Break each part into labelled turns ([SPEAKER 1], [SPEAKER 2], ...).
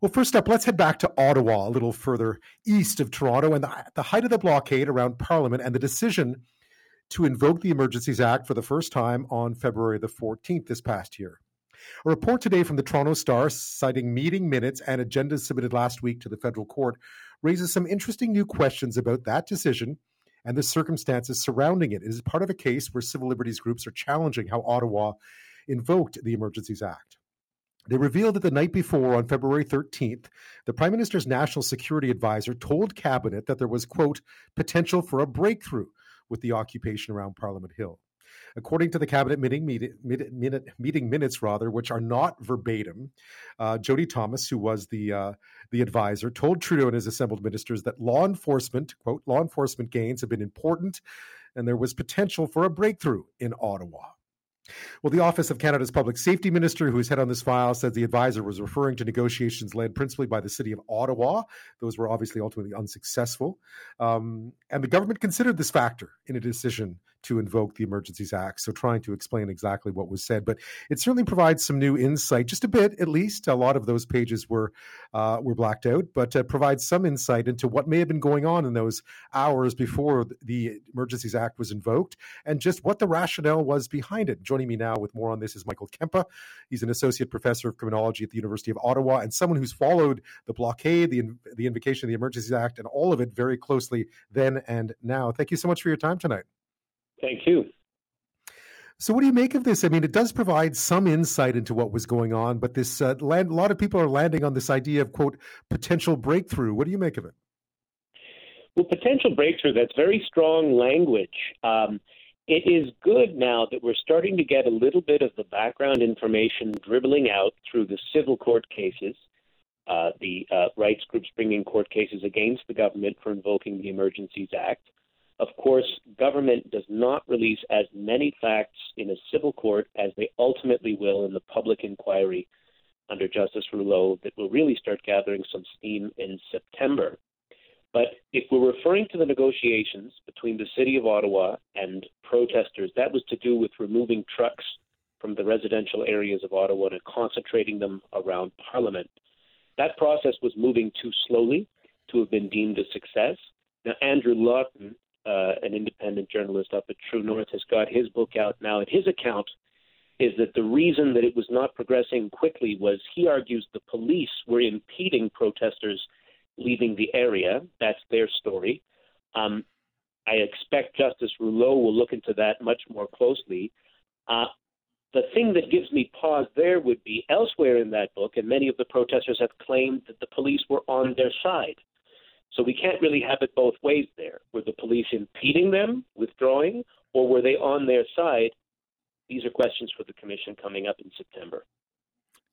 [SPEAKER 1] Well, first up, let's head back to Ottawa, a little further east of Toronto, and the, the height of the blockade around Parliament and the decision to invoke the Emergencies Act for the first time on February the 14th this past year. A report today from the Toronto Star, citing meeting minutes and agendas submitted last week to the federal court, raises some interesting new questions about that decision and the circumstances surrounding it. It is part of a case where civil liberties groups are challenging how Ottawa invoked the Emergencies Act. They revealed that the night before, on February 13th, the Prime Minister's national security advisor told Cabinet that there was, quote, potential for a breakthrough with the occupation around Parliament Hill. According to the cabinet meeting, meeting, meeting minutes, rather, which are not verbatim, uh, Jody Thomas, who was the uh, the advisor, told Trudeau and his assembled ministers that law enforcement, quote, law enforcement gains have been important, and there was potential for a breakthrough in Ottawa. Well, the Office of Canada's Public Safety Minister, who's head on this file, said the advisor was referring to negotiations led principally by the city of Ottawa. Those were obviously ultimately unsuccessful. Um, and the government considered this factor in a decision to invoke the Emergencies Act. So, trying to explain exactly what was said, but it certainly provides some new insight, just a bit at least. A lot of those pages were uh, were blacked out, but uh, provides some insight into what may have been going on in those hours before the Emergencies Act was invoked, and just what the rationale was behind it. Joining me now with more on this is Michael Kempa. He's an associate professor of criminology at the University of Ottawa and someone who's followed the blockade, the the invocation of the Emergencies Act, and all of it very closely then and now. Thank you so much for your time tonight.
[SPEAKER 2] Thank you.
[SPEAKER 1] So, what do you make of this? I mean, it does provide some insight into what was going on, but this uh, land, a lot of people are landing on this idea of quote potential breakthrough. What do you make of it?
[SPEAKER 2] Well, potential breakthrough. That's very strong language. Um, it is good now that we're starting to get a little bit of the background information dribbling out through the civil court cases, uh, the uh, rights groups bringing court cases against the government for invoking the Emergencies Act. Of course, government does not release as many facts in a civil court as they ultimately will in the public inquiry under Justice Rouleau that will really start gathering some steam in September. But if we're referring to the negotiations between the City of Ottawa and protesters, that was to do with removing trucks from the residential areas of Ottawa and concentrating them around Parliament. That process was moving too slowly to have been deemed a success. Now, Andrew Lawton uh, an independent journalist up at True North, has got his book out now. And his account is that the reason that it was not progressing quickly was he argues the police were impeding protesters leaving the area. That's their story. Um, I expect Justice Rouleau will look into that much more closely. Uh, the thing that gives me pause there would be elsewhere in that book, and many of the protesters have claimed that the police were on their side. So we can't really have it both ways there. Were the police impeding them, withdrawing, or were they on their side? These are questions for the commission coming up in September.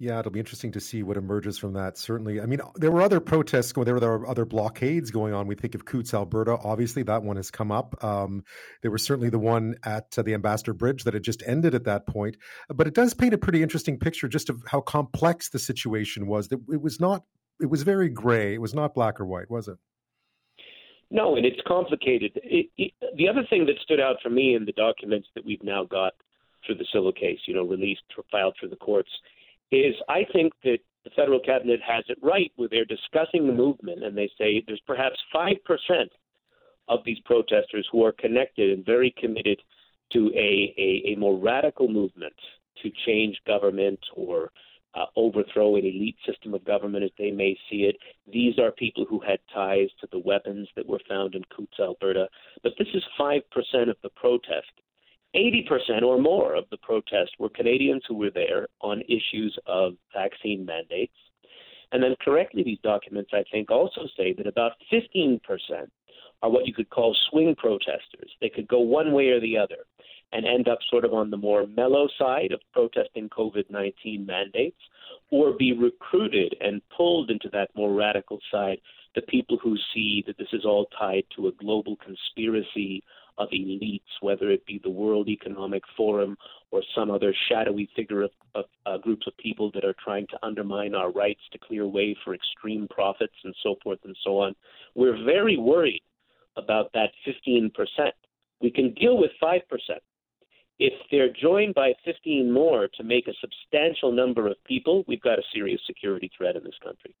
[SPEAKER 1] Yeah, it'll be interesting to see what emerges from that. Certainly, I mean, there were other protests going. There were other blockades going on. We think of Coutts, Alberta. Obviously, that one has come up. Um, there was certainly the one at uh, the Ambassador Bridge that had just ended at that point. But it does paint a pretty interesting picture just of how complex the situation was. That it was not it was very gray. It was not black or white, was it?
[SPEAKER 2] No, and it's complicated. It, it, the other thing that stood out for me in the documents that we've now got through the Civil case, you know, released filed through the courts, is I think that the federal cabinet has it right where they're discussing the movement and they say there's perhaps five percent of these protesters who are connected and very committed to a, a, a more radical movement to change government or uh, overthrow an elite system of government as they may see it. These are people who had ties to the weapons that were found in Coutts, Alberta. But this is 5% of the protest. 80% or more of the protest were Canadians who were there on issues of vaccine mandates. And then correctly, these documents, I think, also say that about 15% are what you could call swing protesters. They could go one way or the other and end up sort of on the more mellow side of protesting COVID 19 mandates, or be recruited and pulled into that more radical side, the people who see that this is all tied to a global conspiracy of elites, whether it be the World Economic Forum or some other shadowy figure of, of uh, groups of people that are trying to undermine our rights to clear way for extreme profits and so forth and so on. We're very worried about that 15%. We can deal with 5% if they're joined by 15 more to make a substantial number of people, we've got a serious security threat in this country.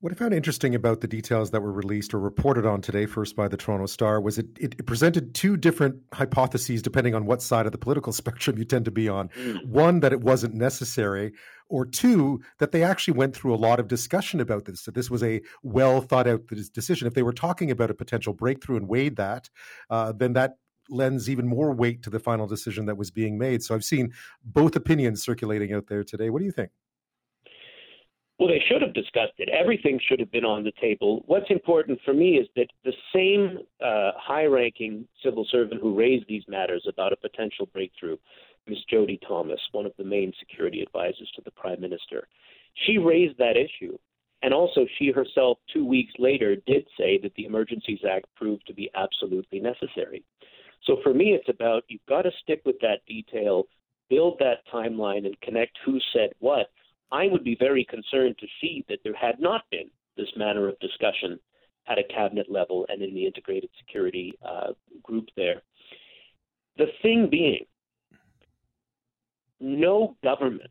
[SPEAKER 1] What I found interesting about the details that were released or reported on today, first by the Toronto Star, was it, it presented two different hypotheses depending on what side of the political spectrum you tend to be on. Mm. One, that it wasn't necessary, or two, that they actually went through a lot of discussion about this, that this was a well thought out decision. If they were talking about a potential breakthrough and weighed that, uh, then that lends even more weight to the final decision that was being made. So I've seen both opinions circulating out there today. What do you think?
[SPEAKER 2] Well, they should have discussed it. Everything should have been on the table. What's important for me is that the same uh, high ranking civil servant who raised these matters about a potential breakthrough, Ms. Jody Thomas, one of the main security advisors to the Prime Minister, she raised that issue. And also, she herself, two weeks later, did say that the Emergencies Act proved to be absolutely necessary. So for me, it's about you've got to stick with that detail, build that timeline, and connect who said what I would be very concerned to see that there had not been this manner of discussion at a cabinet level and in the integrated security uh, group there. The thing being, no government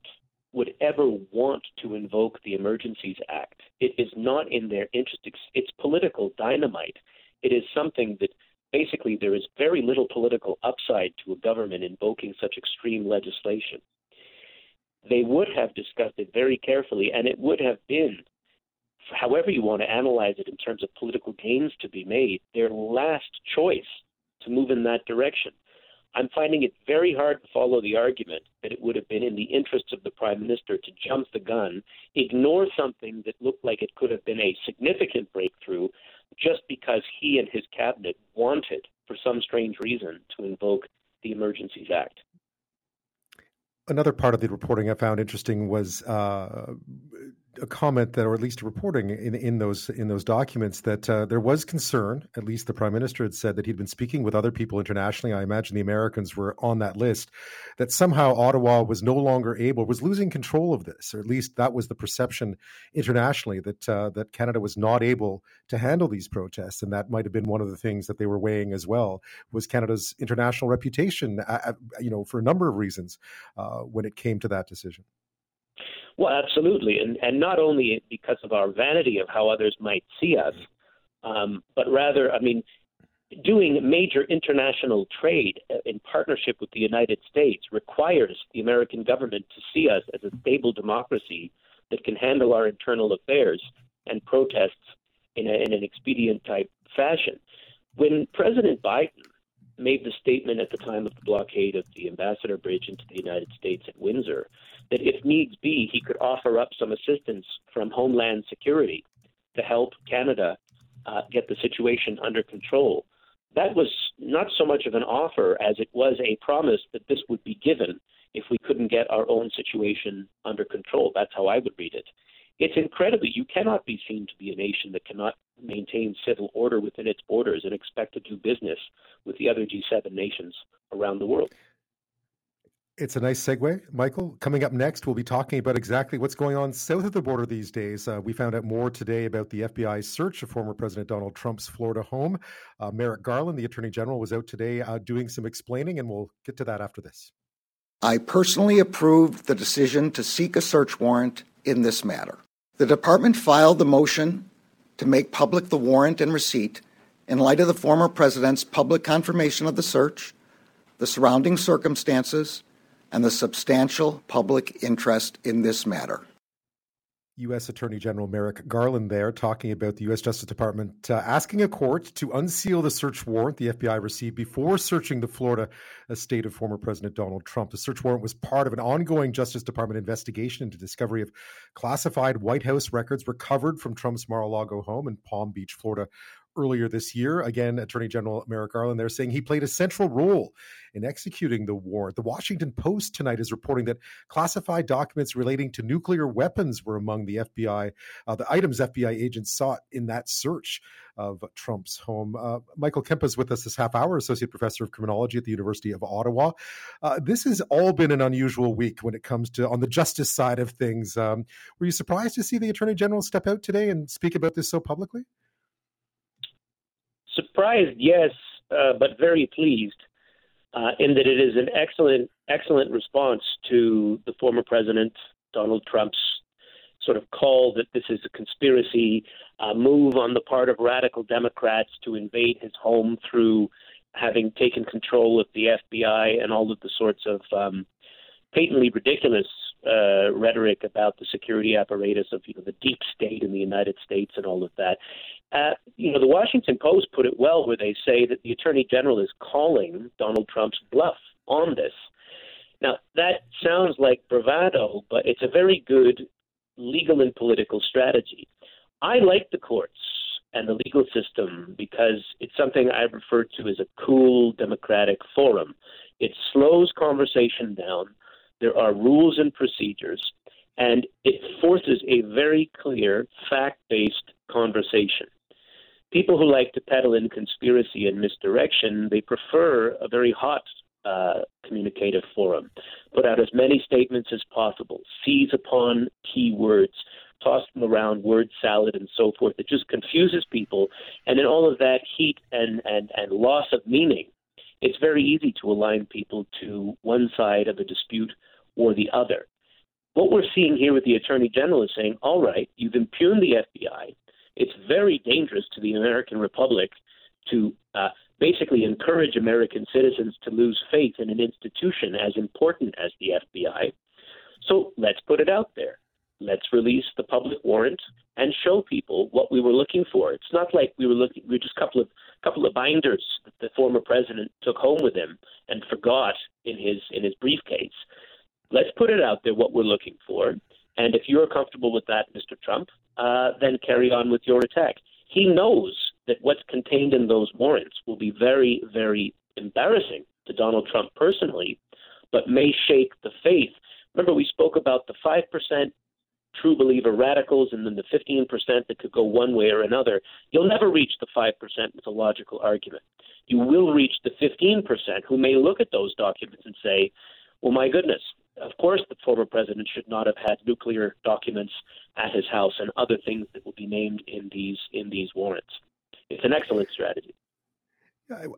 [SPEAKER 2] would ever want to invoke the Emergencies Act. It is not in their interest. It's political dynamite. It is something that basically there is very little political upside to a government invoking such extreme legislation they would have discussed it very carefully, and it would have been, however you want to analyze it in terms of political gains to be made, their last choice to move in that direction. I'm finding it very hard to follow the argument that it would have been in the interests of the prime minister to jump the gun, ignore something that looked like it could have been a significant breakthrough, just because he and his cabinet wanted, for some strange reason, to invoke the Emergencies Act.
[SPEAKER 1] Another part of the reporting I found interesting was uh, a comment that, or at least a reporting in, in those in those documents, that uh, there was concern. At least the prime minister had said that he'd been speaking with other people internationally. I imagine the Americans were on that list. That somehow Ottawa was no longer able, was losing control of this, or at least that was the perception internationally that uh, that Canada was not able to handle these protests, and that might have been one of the things that they were weighing as well. Was Canada's international reputation, uh, you know, for a number of reasons, uh, when it came to that decision.
[SPEAKER 2] Well, absolutely, and and not only because of our vanity of how others might see us, um, but rather, I mean, doing major international trade in partnership with the United States requires the American government to see us as a stable democracy that can handle our internal affairs and protests in, a, in an expedient type fashion. When President Biden made the statement at the time of the blockade of the Ambassador Bridge into the United States at Windsor that if needs be, he could offer up some assistance from Homeland Security to help Canada uh, get the situation under control. That was not so much of an offer as it was a promise that this would be given if we couldn't get our own situation under control. That's how I would read it. It's incredibly, you cannot be seen to be a nation that cannot maintain civil order within its borders and expect to do business with the other G7 nations around the world.
[SPEAKER 1] It's a nice segue, Michael. Coming up next, we'll be talking about exactly what's going on south of the border these days. Uh, we found out more today about the FBI's search of former President Donald Trump's Florida home. Uh, Merrick Garland, the Attorney General, was out today uh, doing some explaining, and we'll get to that after this.
[SPEAKER 3] I personally approved the decision to seek a search warrant in this matter. The department filed the motion to make public the warrant and receipt in light of the former president's public confirmation of the search, the surrounding circumstances, and the substantial public interest in this matter.
[SPEAKER 1] U.S. Attorney General Merrick Garland there talking about the U.S. Justice Department uh, asking a court to unseal the search warrant the FBI received before searching the Florida estate of former President Donald Trump. The search warrant was part of an ongoing Justice Department investigation into discovery of classified White House records recovered from Trump's Mar-a-Lago home in Palm Beach, Florida, earlier this year. Again, Attorney General Merrick Garland there saying he played a central role in executing the warrant. The Washington Post tonight is reporting that classified documents relating to nuclear weapons were among the FBI, uh, the items FBI agents sought in that search of Trump's home. Uh, Michael Kempa is with us this half hour, Associate Professor of Criminology at the University of Ottawa. Uh, this has all been an unusual week when it comes to on the justice side of things. Um, were you surprised to see the Attorney General step out today and speak about this so publicly?
[SPEAKER 2] Surprised, yes, uh, but very pleased uh, in that it is an excellent, excellent response to the former president Donald Trump's sort of call that this is a conspiracy uh, move on the part of radical Democrats to invade his home through having taken control of the FBI and all of the sorts of um, patently ridiculous uh, rhetoric about the security apparatus of you know the deep state in the United States and all of that. Uh, you know, the Washington Post put it well, where they say that the Attorney General is calling Donald Trump's bluff on this. Now, that sounds like bravado, but it's a very good legal and political strategy. I like the courts and the legal system because it's something I refer to as a cool democratic forum. It slows conversation down. There are rules and procedures, and it forces a very clear, fact based conversation. People who like to peddle in conspiracy and misdirection, they prefer a very hot uh, communicative forum. Put out as many statements as possible, seize upon key words, toss them around, word salad, and so forth. It just confuses people. And in all of that heat and, and, and loss of meaning, it's very easy to align people to one side of a dispute or the other. What we're seeing here with the Attorney General is saying, all right, you've impugned the FBI. It's very dangerous to the American Republic to uh, basically encourage American citizens to lose faith in an institution as important as the FBI. So let's put it out there. Let's release the public warrant and show people what we were looking for. It's not like we were looking we were just a couple of couple of binders that the former president took home with him and forgot in his in his briefcase. Let's put it out there what we're looking for. And if you're comfortable with that, Mr. Trump, uh, then carry on with your attack. He knows that what's contained in those warrants will be very, very embarrassing to Donald Trump personally, but may shake the faith. Remember, we spoke about the 5% true believer radicals and then the 15% that could go one way or another. You'll never reach the 5% with a logical argument. You will reach the 15% who may look at those documents and say, well, my goodness, of course the former president should not have had nuclear documents at his house and other things that will be named in these in these warrants it's an excellent strategy.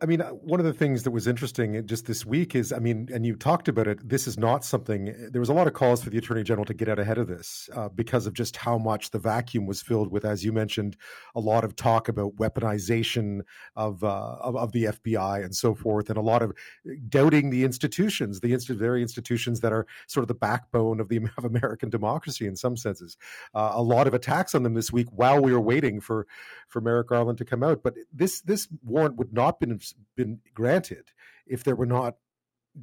[SPEAKER 1] I mean, uh, one of the things that was interesting just this week is, I mean, and you talked about it. This is not something. There was a lot of calls for the attorney general to get out ahead of this uh, because of just how much the vacuum was filled with, as you mentioned, a lot of talk about weaponization of uh, of, of, the FBI and so forth, and a lot of doubting the institutions, the inst- very institutions that are sort of the backbone of the of American democracy in some senses. Uh, a lot of attacks on them this week while we were waiting for for Merrick Garland to come out. But this this warrant would not been been granted if there were not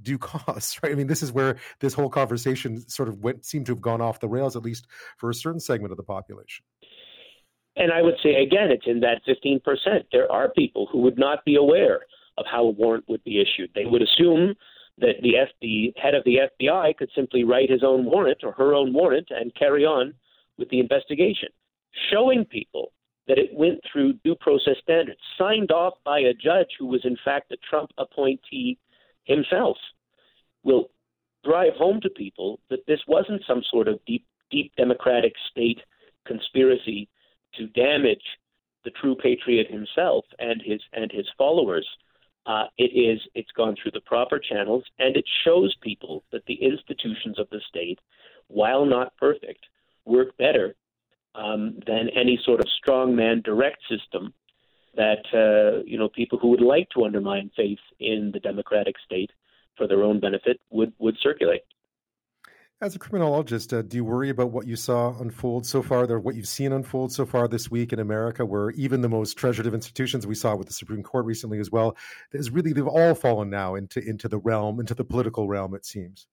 [SPEAKER 1] due costs, right? I mean, this is where this whole conversation sort of went seemed to have gone off the rails, at least for a certain segment of the population.
[SPEAKER 2] And I would say again, it's in that 15%. There are people who would not be aware of how a warrant would be issued. They would assume that the, the head of the FBI could simply write his own warrant or her own warrant and carry on with the investigation. Showing people that it went through due process standards, signed off by a judge who was in fact a Trump appointee himself, will drive home to people that this wasn't some sort of deep, deep democratic state conspiracy to damage the true patriot himself and his and his followers. Uh, it is it's gone through the proper channels and it shows people that the institutions of the state, while not perfect, work better um, than any sort of strongman direct system that uh, you know people who would like to undermine faith in the democratic state for their own benefit would would circulate.
[SPEAKER 1] As a criminologist, uh, do you worry about what you saw unfold so far, or what you've seen unfold so far this week in America, where even the most treasured of institutions we saw with the Supreme Court recently as well, is really they've all fallen now into into the realm, into the political realm, it seems.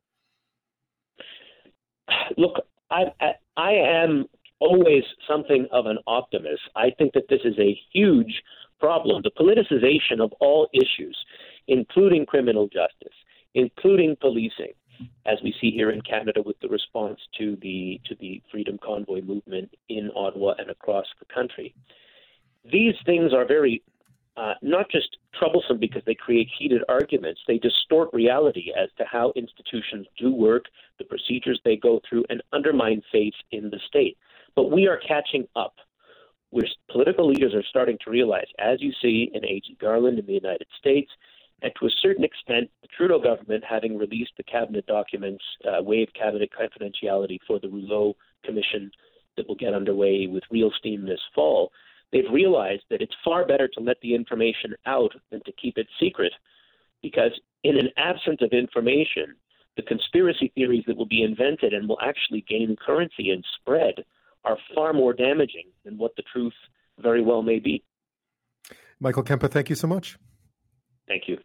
[SPEAKER 2] Look, I I, I am always something of an optimist. I think that this is a huge problem. The politicization of all issues, including criminal justice, including policing, as we see here in Canada with the response to the to the Freedom Convoy movement in Ottawa and across the country. These things are very uh, not just troublesome because they create heated arguments, they distort reality as to how institutions do work, the procedures they go through, and undermine faith in the state. But we are catching up. Political leaders are starting to realize, as you see in A.G. Garland in the United States, and to a certain extent, the Trudeau government, having released the cabinet documents, uh, waived cabinet confidentiality for the Rouleau Commission that will get underway with real steam this fall, they've realized that it's far better to let the information out than to keep it secret, because in an absence of information, the conspiracy theories that will be invented and will actually gain currency and spread are far more damaging than what the truth very well may be.
[SPEAKER 1] Michael Kempa, thank you so much.
[SPEAKER 2] Thank you.